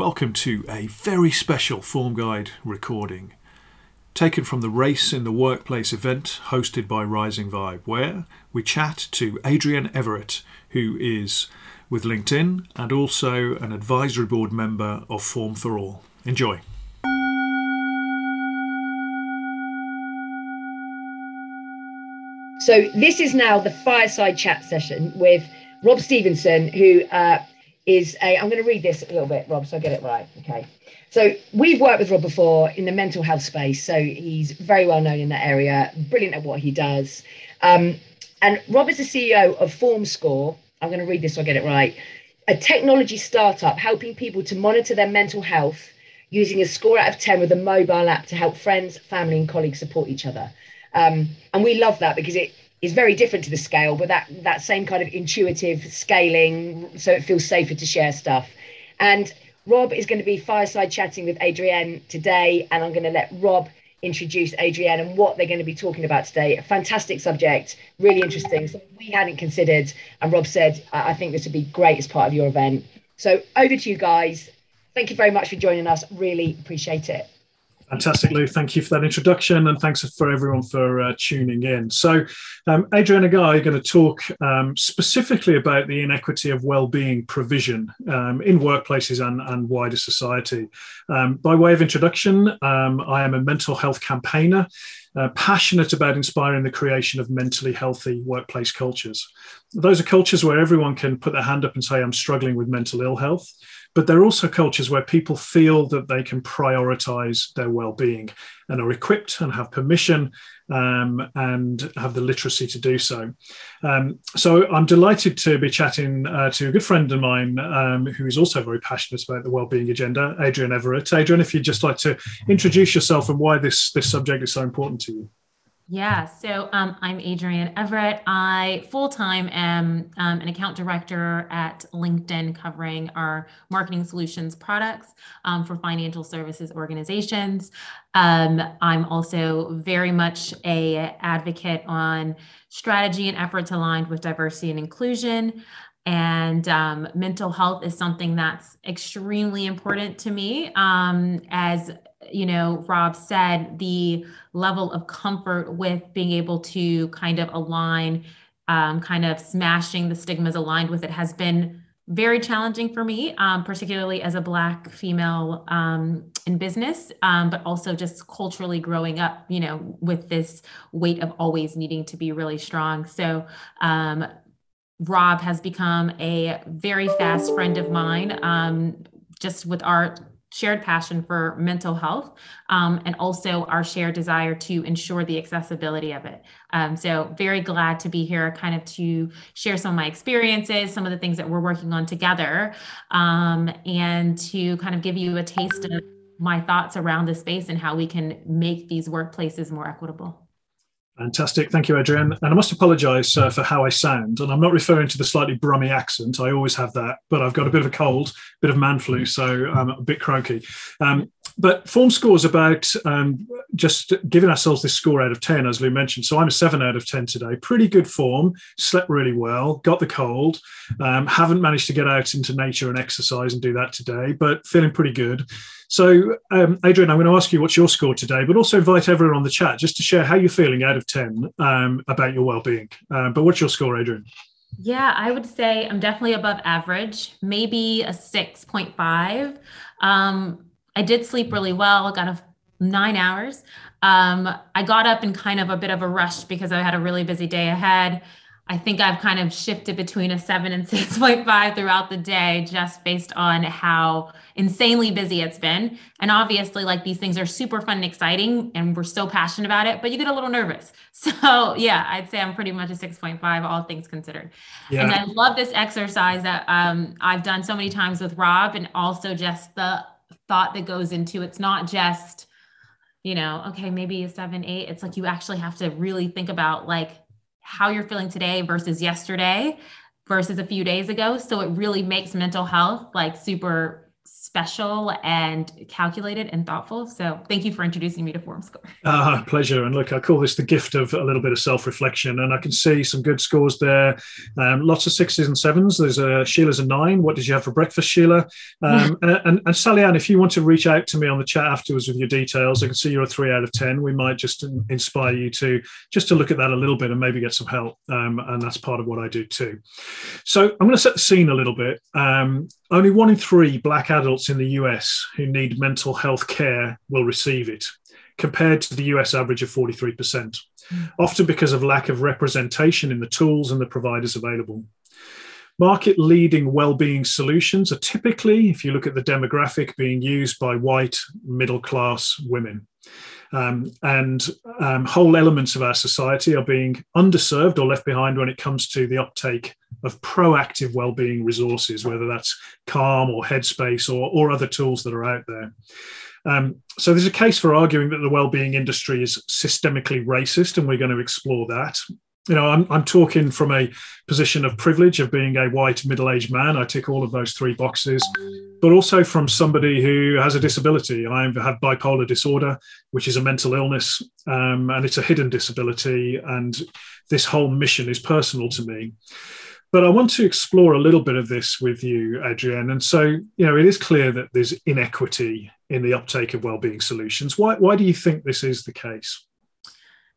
welcome to a very special Form Guide recording taken from the Race in the Workplace event hosted by Rising Vibe, where we chat to Adrienne Everett, who is with LinkedIn and also an advisory board member of Form for All. Enjoy. So, this is now the fireside chat session with Rob Stevenson, who uh, is a. I'm going to read this a little bit, Rob, so I get it right. Okay. So we've worked with Rob before in the mental health space. So he's very well known in that area, brilliant at what he does. Um, and Rob is the CEO of FormScore. I'm going to read this so I get it right. A technology startup helping people to monitor their mental health using a score out of 10 with a mobile app to help friends, family, and colleagues support each other. Um, and we love that because it is very different to the scale, but that that same kind of intuitive scaling, so it feels safer to share stuff. And Rob is going to be fireside chatting with Adrienne today, and I'm going to let Rob introduce Adrienne and what they're going to be talking about today. A fantastic subject, really interesting. Something we hadn't considered, and Rob said, I think this would be great as part of your event. So over to you guys. Thank you very much for joining us. Really appreciate it. Fantastic, Lou. Thank you for that introduction, and thanks for everyone for uh, tuning in. So, um, Adrienne and I are going to talk um, specifically about the inequity of well-being provision um, in workplaces and, and wider society. Um, by way of introduction, um, I am a mental health campaigner, uh, passionate about inspiring the creation of mentally healthy workplace cultures. Those are cultures where everyone can put their hand up and say, "I'm struggling with mental ill health." But there are also cultures where people feel that they can prioritize their well being and are equipped and have permission um, and have the literacy to do so. Um, so I'm delighted to be chatting uh, to a good friend of mine um, who is also very passionate about the well-being agenda, Adrienne Everett. Adrienne, if you'd just like to introduce yourself and why this this subject is so important to you. Yeah, so um, I'm Adrienne Everett. I full time am um, an account director at LinkedIn covering our marketing solutions products um, for financial services organizations. Um, I'm also very much a advocate on strategy and efforts aligned with diversity and inclusion. And um, mental health is something that's extremely important to me um, as you know, Rob said, the level of comfort with being able to kind of align, um, kind of smashing the stigmas aligned with it has been very challenging for me, um, particularly as a Black female um, in business, um, but also just culturally growing up, you know, with this weight of always needing to be really strong. So, um, Rob has become a very fast friend of mine, um, just with our shared passion for mental health um, and also our shared desire to ensure the accessibility of it. Um, so, very glad to be here, kind of to share some of my experiences, some of the things that we're working on together, um, and to kind of give you a taste of my thoughts around the space and how we can make these workplaces more equitable. Fantastic. Thank you, Adrienne. And I must apologize uh, for how I sound. And I'm not referring to the slightly brummy accent. I always have that, but I've got a bit of a cold, bit of man flu, so I'm a bit croaky. Um, but FormScore is about um, just giving ourselves this score out of 10, as Lou mentioned. So I'm a seven out of 10 today. Pretty good form, slept really well, got the cold, um, haven't managed to get out into nature and exercise and do that today, but feeling pretty good. So, um, Adrienne, I'm going to ask you what's your score today, but also invite everyone on the chat just to share how you're feeling out of 10 um, about your well-being. Uh, but what's your score, Adrienne? Yeah, I would say I'm definitely above average, maybe a 6.5. Um, I did sleep really well, I got a nine hours. Um, I got up in kind of a bit of a rush because I had a really busy day ahead. I think I've kind of shifted between a seven and 6.5 throughout the day, just based on how insanely busy it's been. And obviously, like these things are super fun and exciting, and we're so passionate about it, but you get a little nervous. So, yeah, I'd say I'm pretty much a 6.5, all things considered. Yeah. And I love this exercise that um, I've done so many times with Rob, and also just the thought that goes into it's not just, you know, okay, maybe a seven, eight. It's like you actually have to really think about like, how you're feeling today versus yesterday versus a few days ago. So it really makes mental health like super special and calculated and thoughtful. So thank you for introducing me to FormScore. Uh, pleasure. And look, I call this the gift of a little bit of self-reflection. And I can see some good scores there. Um, lots of sixes and sevens. There's a Sheila's a nine. What did you have for breakfast, Sheila? Um, and, and, and Sally Ann, if you want to reach out to me on the chat afterwards with your details, I can see you're a three out of 10. We might just inspire you to just to look at that a little bit and maybe get some help. Um, and that's part of what I do too. So I'm going to set the scene a little bit. Um, only one in three black adults in the US who need mental health care will receive it, compared to the US average of 43%, mm. often because of lack of representation in the tools and the providers available. Market leading well-being solutions are typically, if you look at the demographic, being used by white middle class women. Um, and um, whole elements of our society are being underserved or left behind when it comes to the uptake of proactive well-being resources, whether that's Calm or Headspace or, or other tools that are out there. Um, so there's a case for arguing that the well-being industry is systemically racist, and we're going to explore that you know, I'm, I'm talking from a position of privilege of being a white middle aged man. I tick all of those three boxes, but also from somebody who has a disability. I have bipolar disorder, which is a mental illness, um, and it's a hidden disability. And this whole mission is personal to me. But I want to explore a little bit of this with you, Adrienne. And so, you know, it is clear that there's inequity in the uptake of well-being solutions. Why, why do you think this is the case?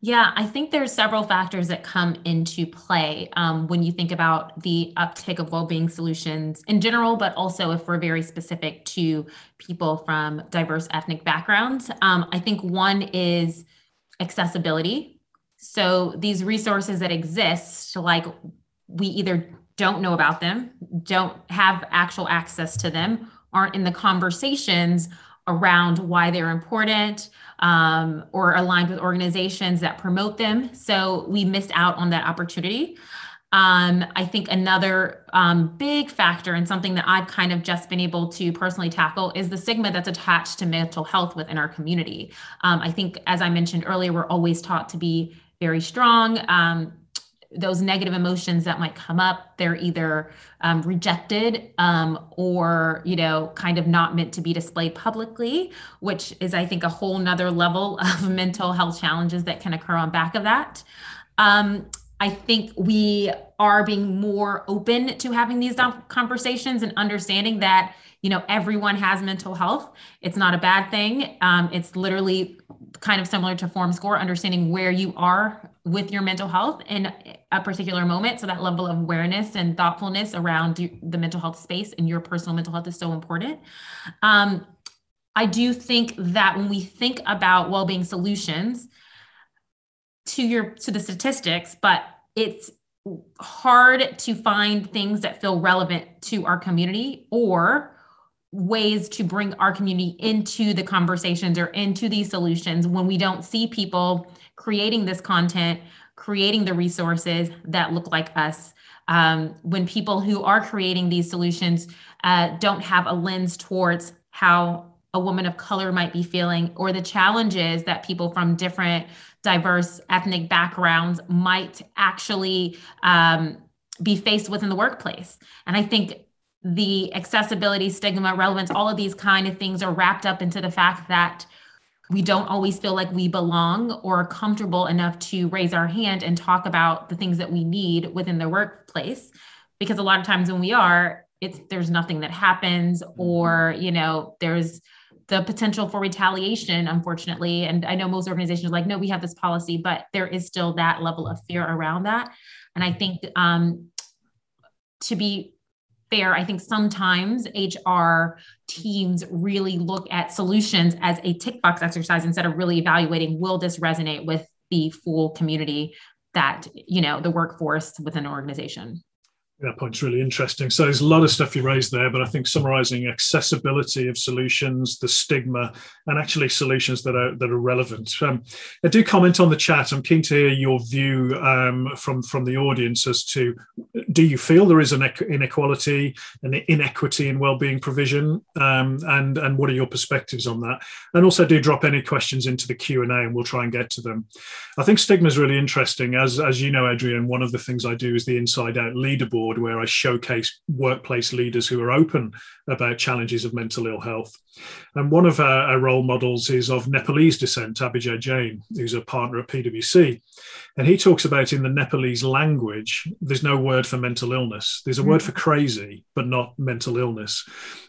Yeah, I think there's several factors that come into play um, when you think about the uptick of well-being solutions in general, but also if we're very specific to people from diverse ethnic backgrounds. Um, I think one is accessibility. So these resources that exist, like we either don't know about them, don't have actual access to them, aren't in the conversations around why they're important um, or aligned with organizations that promote them. So we missed out on that opportunity. Um, I think another um, big factor and something that I've kind of just been able to personally tackle is the stigma that's attached to mental health within our community. Um, I think, as I mentioned earlier, we're always taught to be very strong. Those negative emotions that might come up they're either um, rejected um, or you know kind of not meant to be displayed publicly which is i think a whole nother level of mental health challenges that can occur on back of that. Um, i think we are being more open to having these conversations and understanding that you know everyone has mental health. It's not a bad thing. Um, it's literally kind of similar to FormScore understanding where you are with your mental health in a particular moment. So that level of awareness and thoughtfulness around the mental health space and your personal mental health is so important. Um, i do think that when we think about well-being solutions to your to the statistics but it's hard to find things that feel relevant to our community or ways to bring our community into the conversations or into these solutions when we don't see people creating this content, creating the resources that look like us. Um, when people who are creating these solutions uh, don't have a lens towards how a woman of color might be feeling or the challenges that people from different diverse ethnic backgrounds might actually um, be faced with in the workplace. And I think the accessibility, stigma, relevance, all of these kind of things are wrapped up into the fact that we don't always feel like we belong or comfortable enough to raise our hand and talk about the things that we need within the workplace. Because a lot of times when we are it's there's nothing that happens or you know there's the potential for retaliation unfortunately. And i know most organizations are like no we have this policy but there is still that level of fear around that. And i think um, to be fair, I think sometimes HR teams really look at solutions as a tick box exercise instead of really evaluating will this resonate with the full community that, you know, the workforce within an organization that point's really interesting. So there's a lot of stuff you raised there, but I think summarizing accessibility of solutions, the stigma, and actually solutions that are that are relevant. Um, I do comment on the chat. I'm keen to hear your view um, from from the audience as to do you feel there is an inequality, an inequity in well-being provision, um, and and what are your perspectives on that? And also do drop any questions into the Q and A, and we'll try and get to them. I think stigma is really interesting. As as you know, Adrienne, one of the things I do is the Inside Out Leaderboard award where I showcase workplace leaders who are open about challenges of mental ill health. And one of our, our role models is of Nepalese descent, Abhijay Jain, who's a partner at PwC. And he talks about in the Nepalese language, there's no word for mental illness. There's a word mm. for crazy, but not mental illness.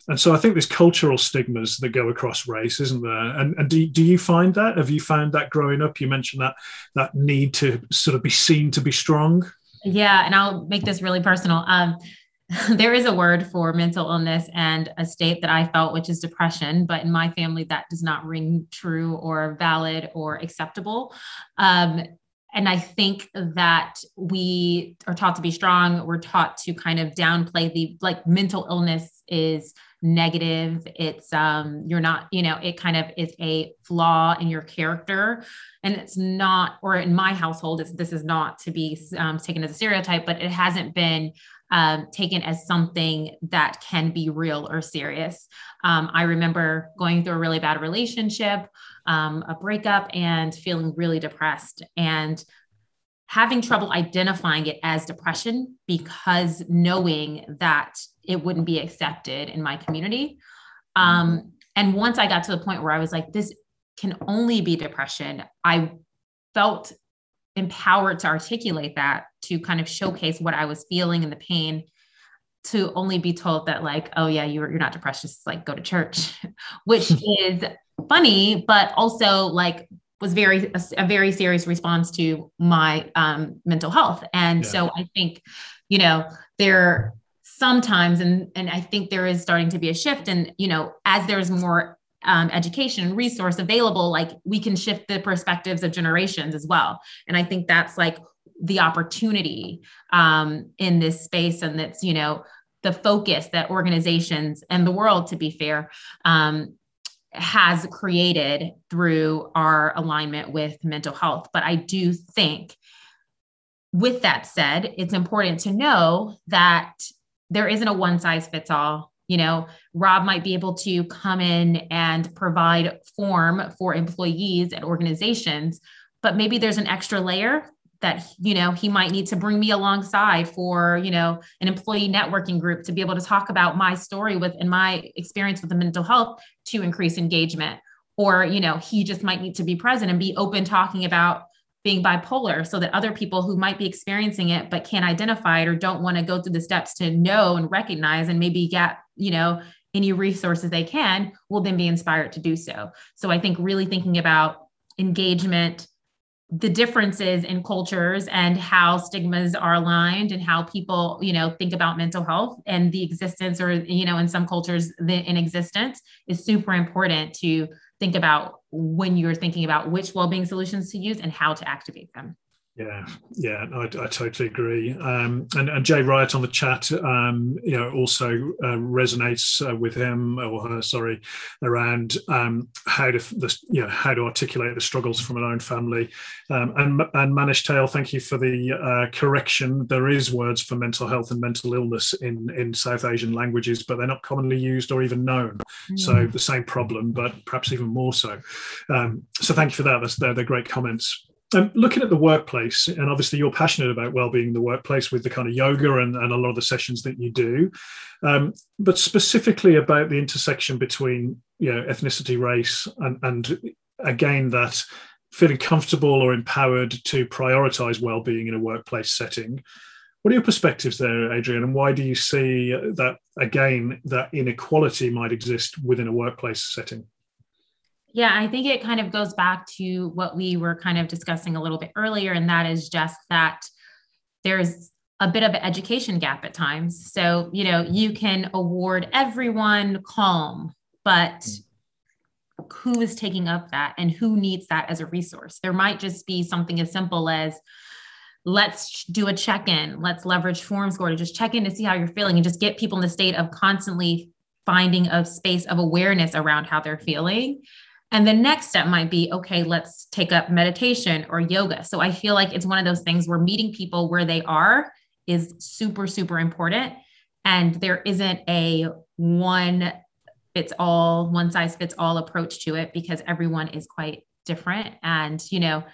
And so I think there's cultural stigmas that go across race, isn't there? And, and do, do you find that? Have you found that growing up? You mentioned that that need to sort of be seen to be strong. Yeah, and I'll make this really personal. Um, there is a word for mental illness and a state that I felt, which is depression. But in my family, that does not ring true or valid or acceptable. Um, and I think that we are taught to be strong. We're taught to kind of downplay the like mental illness is negative. It's um you're not, you know, it kind of is a flaw in your character. And it's not, or in my household, it's, this is not to be um, taken as a stereotype, but it hasn't been um, taken as something that can be real or serious. Um, I remember going through a really bad relationship, um, a breakup, and feeling really depressed and having trouble identifying it as depression because knowing that it wouldn't be accepted in my community. Um, and once I got to the point where I was like, this can only be depression, I felt empowered to articulate that to kind of showcase what I was feeling and the pain to only be told that like oh yeah you're, you're not depressed just like go to church which is funny but also like was very a, a, very serious response to my um, mental health and yeah. so i think you know there sometimes and and i think there is starting to be a shift and you know as there's more um, education and resource available, like we can shift the perspectives of generations as well. And I think that's like the opportunity um, in this space, and that's you know the focus that organizations and the world, to be fair, um, has created through our alignment with mental health. But I do think, with that said, it's important to know that there isn't a one size fits all you know rob might be able to come in and provide form for employees at organizations but maybe there's an extra layer that you know he might need to bring me alongside for you know an employee networking group to be able to talk about my story with and my experience with the mental health to increase engagement. Or you know he just might need to be present and be open talking about being bipolar so that other people who might be experiencing it but can't identify it or don't want to go through the steps to know and recognize and maybe get you know any resources they can will then be inspired to do so. So i think really thinking about engagement the differences in cultures and how stigmas are aligned and how people you know think about mental health and the existence or you know in some cultures the in existence is super important to think about when you're thinking about which well-being solutions to use and how to activate them yeah, yeah, I, I totally agree. Um, and, and Jay Riot on the chat, um, you know, also uh, resonates uh, with him or her, sorry, around um, how to the, you know how to articulate the struggles from an own family. Um, and and Manish Tail, thank you for the uh, correction. There is words for mental health and mental illness in in South Asian languages, but they're not commonly used or even known. Mm. So the same problem, but perhaps even more so. Um, so thank you for that. That's they're, they're great comments looking at the workplace, and obviously you're passionate about well-being in the workplace with the kind of yoga and, and a lot of the sessions that you do, um, but specifically about the intersection between you know ethnicity, race, and, and again that feeling comfortable or empowered to prioritize well-being in a workplace setting. What are your perspectives there, Adrienne, and why do you see that again that inequality might exist within a workplace setting? Yeah, I think it kind of goes back to what we were kind of discussing a little bit earlier, and that is just that there's a bit of an education gap at times. So, you know, you can award everyone calm, but who is taking up that and who needs that as a resource? There might just be something as simple as let's do a check in, let's leverage FormScore to just check in to see how you're feeling and just get people in the state of constantly finding a space of awareness around how they're feeling and the next step might be okay, let's take up meditation or yoga. So I feel like it's one of those things where meeting people where they are is super, super important. And there isn't a one fits all, one size fits all approach to it because everyone is quite different. And, you know,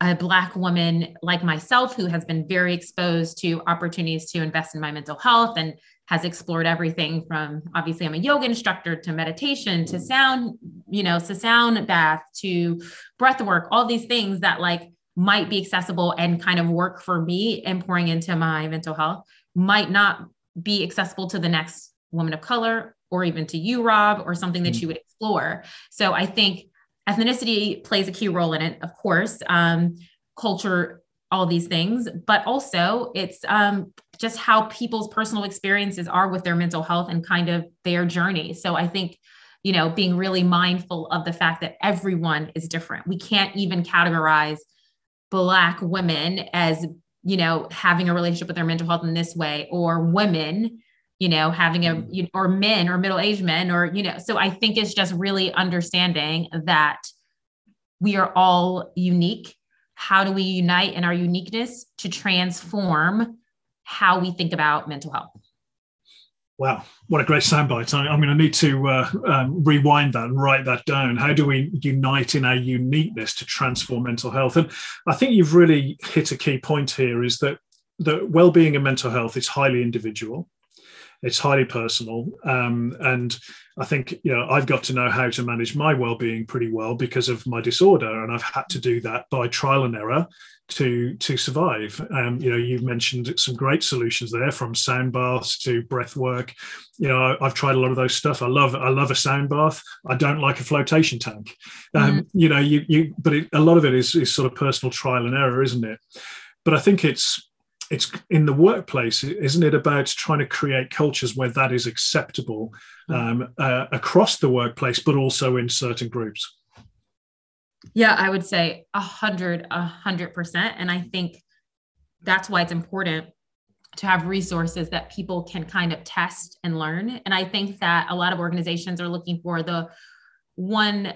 a Black woman like myself who has been very exposed to opportunities to invest in my mental health and has explored everything from obviously I'm a yoga instructor to meditation to sound, you know, to sound bath to breath work, all these things that like might be accessible and kind of work for me and pouring into my mental health might not be accessible to the next woman of color or even to you, Rob, or something that mm-hmm. you would explore. So I think ethnicity plays a key role in it, of course, um, culture, all these things, but also it's um, just how people's personal experiences are with their mental health and kind of their journey. So I think you know being really mindful of the fact that everyone is different we can't even categorize black women as you know having a relationship with their mental health in this way or women you know having a mm-hmm. you know, or men or middle-aged men or you know so i think it's just really understanding that we are all unique how do we unite in our uniqueness to transform how we think about mental health Wow, what a great soundbite! I, am going to need to uh, um, rewind that and write that down. How do we unite in our uniqueness to transform mental health? And I think you've really hit a key point here: is that that well-being and mental health is highly individual, it's highly personal, um, and I think you know I've got to know how to manage my well-being pretty well because of my disorder, and I've had to do that by trial and error to to survive. Um, you know, you've mentioned some great solutions there, from sound baths to breath work. You know, I, have tried a lot of those stuff. I love I love a sound bath. I don't like a flotation tank. Um, mm. You know, you you but it, a lot of it is is sort of personal trial and error, isn't it? But I think it's it's in the workplace, isn't it, about trying to create cultures where that is acceptable mm. um, uh, across the workplace, but also in certain groups. Yeah, I would say a hundred, a hundred percent. And I think that's why it's important to have resources that people can kind of test and learn. And I think that a lot of organizations are looking for the one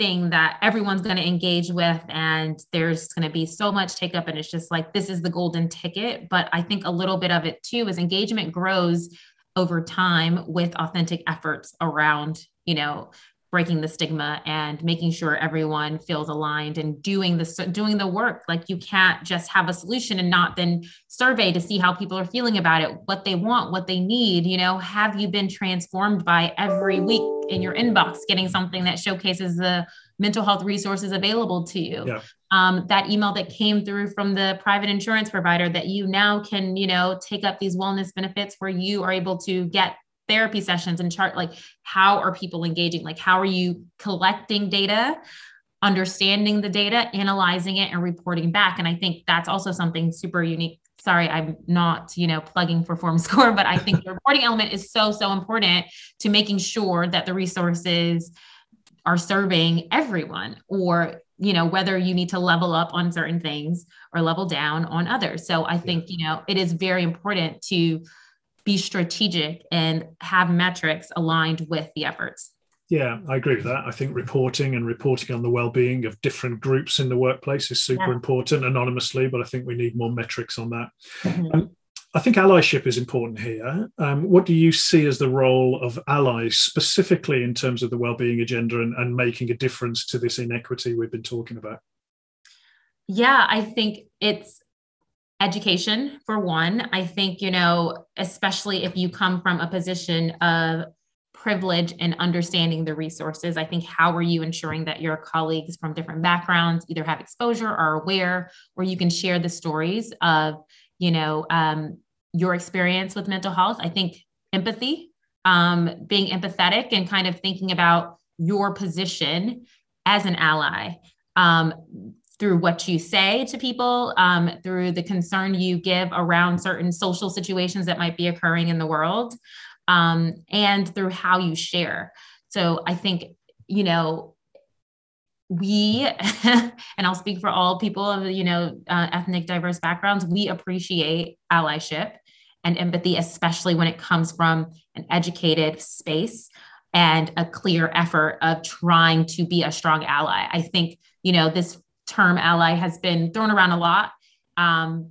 thing that everyone's going to engage with and there's going to be so much take up and it's just like this is the golden ticket. But i think a little bit of it too is engagement grows over time with authentic efforts around you know breaking the stigma and making sure everyone feels aligned and doing the doing the work. Like you can't just have a solution and not then survey to see how people are feeling about it what they want what they need you know? Have you been transformed by every week in your inbox getting something that showcases the mental health resources available to you. Yeah. um, that email that came through from the private insurance provider that you now can you know take up these wellness benefits where you are able to get therapy sessions and chart like how are people engaging? Like how are you collecting data understanding the data analyzing it and reporting back? And i think that's also something super unique sorry i'm not you know plugging for form score but i think the reporting element is so so important to making sure that the resources are serving everyone or you know whether you need to level up on certain things or level down on others so i think you know it is very important to be strategic and have metrics aligned with the efforts. Yeah, I agree with that. I think reporting and reporting on the well-being of different groups in the workplace is super yeah. important anonymously, but I think we need more metrics on that. Mm-hmm. Um, I think allyship is important here. Um, what do you see as the role of allies, specifically in terms of the well-being agenda and, and making a difference to this inequity we've been talking about? Yeah, I think it's education for one i think you know especially if you come from a position of privilege and understanding the resources. I think how are you ensuring that your colleagues from different backgrounds either have exposure or are aware or you can share the stories of you know um, your experience with mental health? I think empathy um, being empathetic and kind of thinking about your position as an ally um, through what you say to people, um, through the concern you give around certain social situations that might be occurring in the world, um, and through how you share. So I think, you know, we, and I'll speak for all people of, you know, uh, ethnic diverse backgrounds, we appreciate allyship and empathy, especially when it comes from an educated space and a clear effort of trying to be a strong ally. I think, you know, this term ally has been thrown around a lot. Um,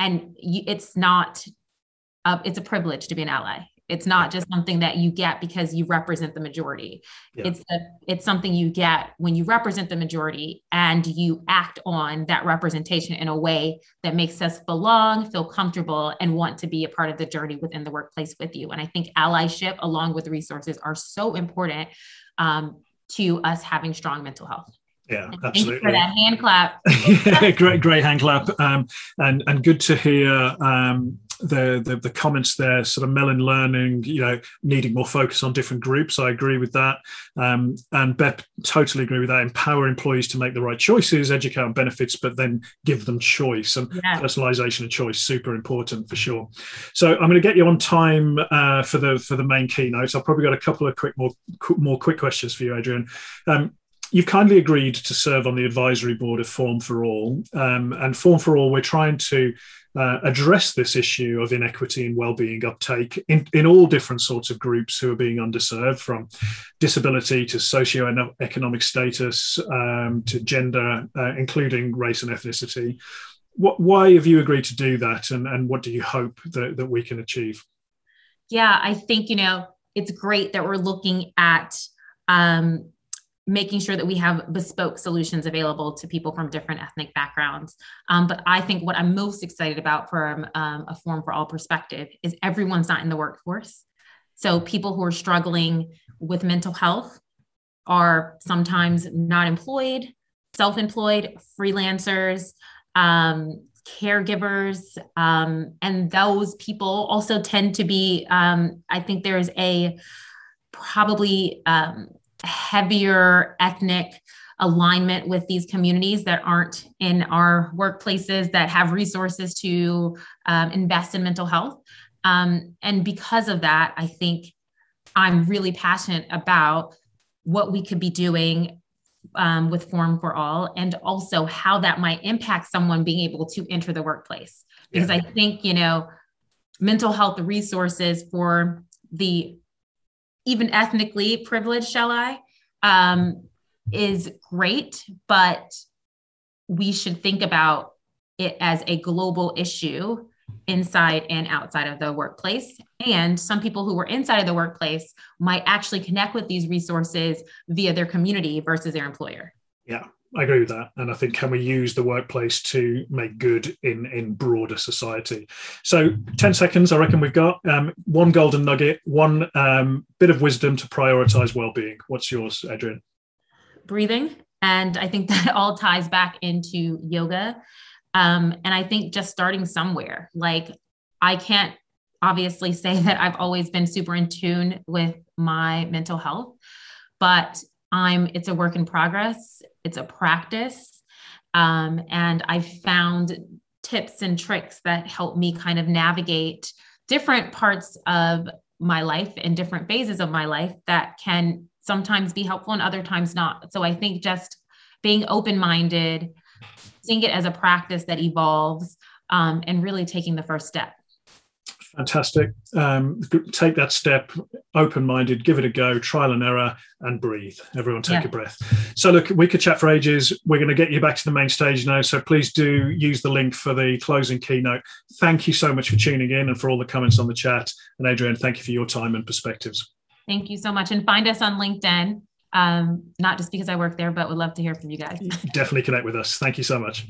and it's not, uh, it's a privilege to be an ally. It's not just something that you get because you represent the majority. Yeah. It's a, it's something you get when you represent the majority and you act on that representation in a way that makes us belong, feel comfortable, and want to be a part of the journey within the workplace with you. And I think allyship, along with resources, are so important um, to us having strong mental health. Yeah, absolutely. for that hand clap. great, great hand clap, um, and and good to hear um, the, the, the comments there. Sort of Mellon learning, you know, needing more focus on different groups. I agree with that, um, and Beth totally agree with that. Empower employees to make the right choices, educate on benefits, but then give them choice and yeah. personalization and choice. Super important for sure. So I'm going to get you on time uh, for the for the main keynote. I've probably got a couple of quick more more quick questions for you, Adrienne. Um, you've kindly agreed to serve on the advisory board of Form for All. Um, and Form for All, we're trying to uh, address this issue of inequity and well-being uptake in, in all different sorts of groups who are being underserved, from disability to socio-economic status um, to gender, uh, including race and ethnicity. What, why have you agreed to do that, and, and what do you hope that, that we can achieve? Yeah, I think you know it's great that we're looking at um, making sure that we have bespoke solutions available to people from different ethnic backgrounds. Um, but I think what I'm most excited about from um, a Form for All perspective is everyone's not in the workforce. So people who are struggling with mental health are sometimes not employed, self employed, freelancers. Um, caregivers um, and those people also tend to be um, i think there's a probably um, heavier ethnic alignment with these communities that aren't in our workplaces that have resources to um, invest in mental health. Um, and because of that, I think I'm really passionate about what we could be doing um, with Form for All and also how that might impact someone being able to enter the workplace. Because yeah. I think, you know, mental health resources for the even ethnically privileged, shall I, um, is great, but we should think about it as a global issue inside and outside of the workplace. And some people who were inside of the workplace might actually connect with these resources via their community versus their employer. Yeah. I agree with that, and I think can we use the workplace to make good in in broader society? So, ten seconds. I reckon we've got um, one golden nugget, one um, bit of wisdom to prioritize well-being. What's yours, Adrienne? Breathing, and I think that all ties back into yoga. Um, and I think just starting somewhere. Like I can't obviously say that I've always been super in tune with my mental health, but I'm it's a work in progress, it's a practice. Um, and I found tips and tricks that help me kind of navigate different parts of my life and different phases of my life that can sometimes be helpful and other times not. So I think just being open minded, seeing it as a practice that evolves, um, and really taking the first step. Fantastic. Um, take that step, open minded, give it a go, trial and error, and breathe. Everyone take yeah. a breath. So, look, we could chat for ages. We're going to get you back to the main stage now. So, please do use the link for the closing keynote. Thank you so much for tuning in and for all the comments on the chat. And, Adrienne, thank you for your time and perspectives. Thank you so much. And find us on LinkedIn, um, not just because I work there, but would love to hear from you guys. Definitely connect with us. Thank you so much.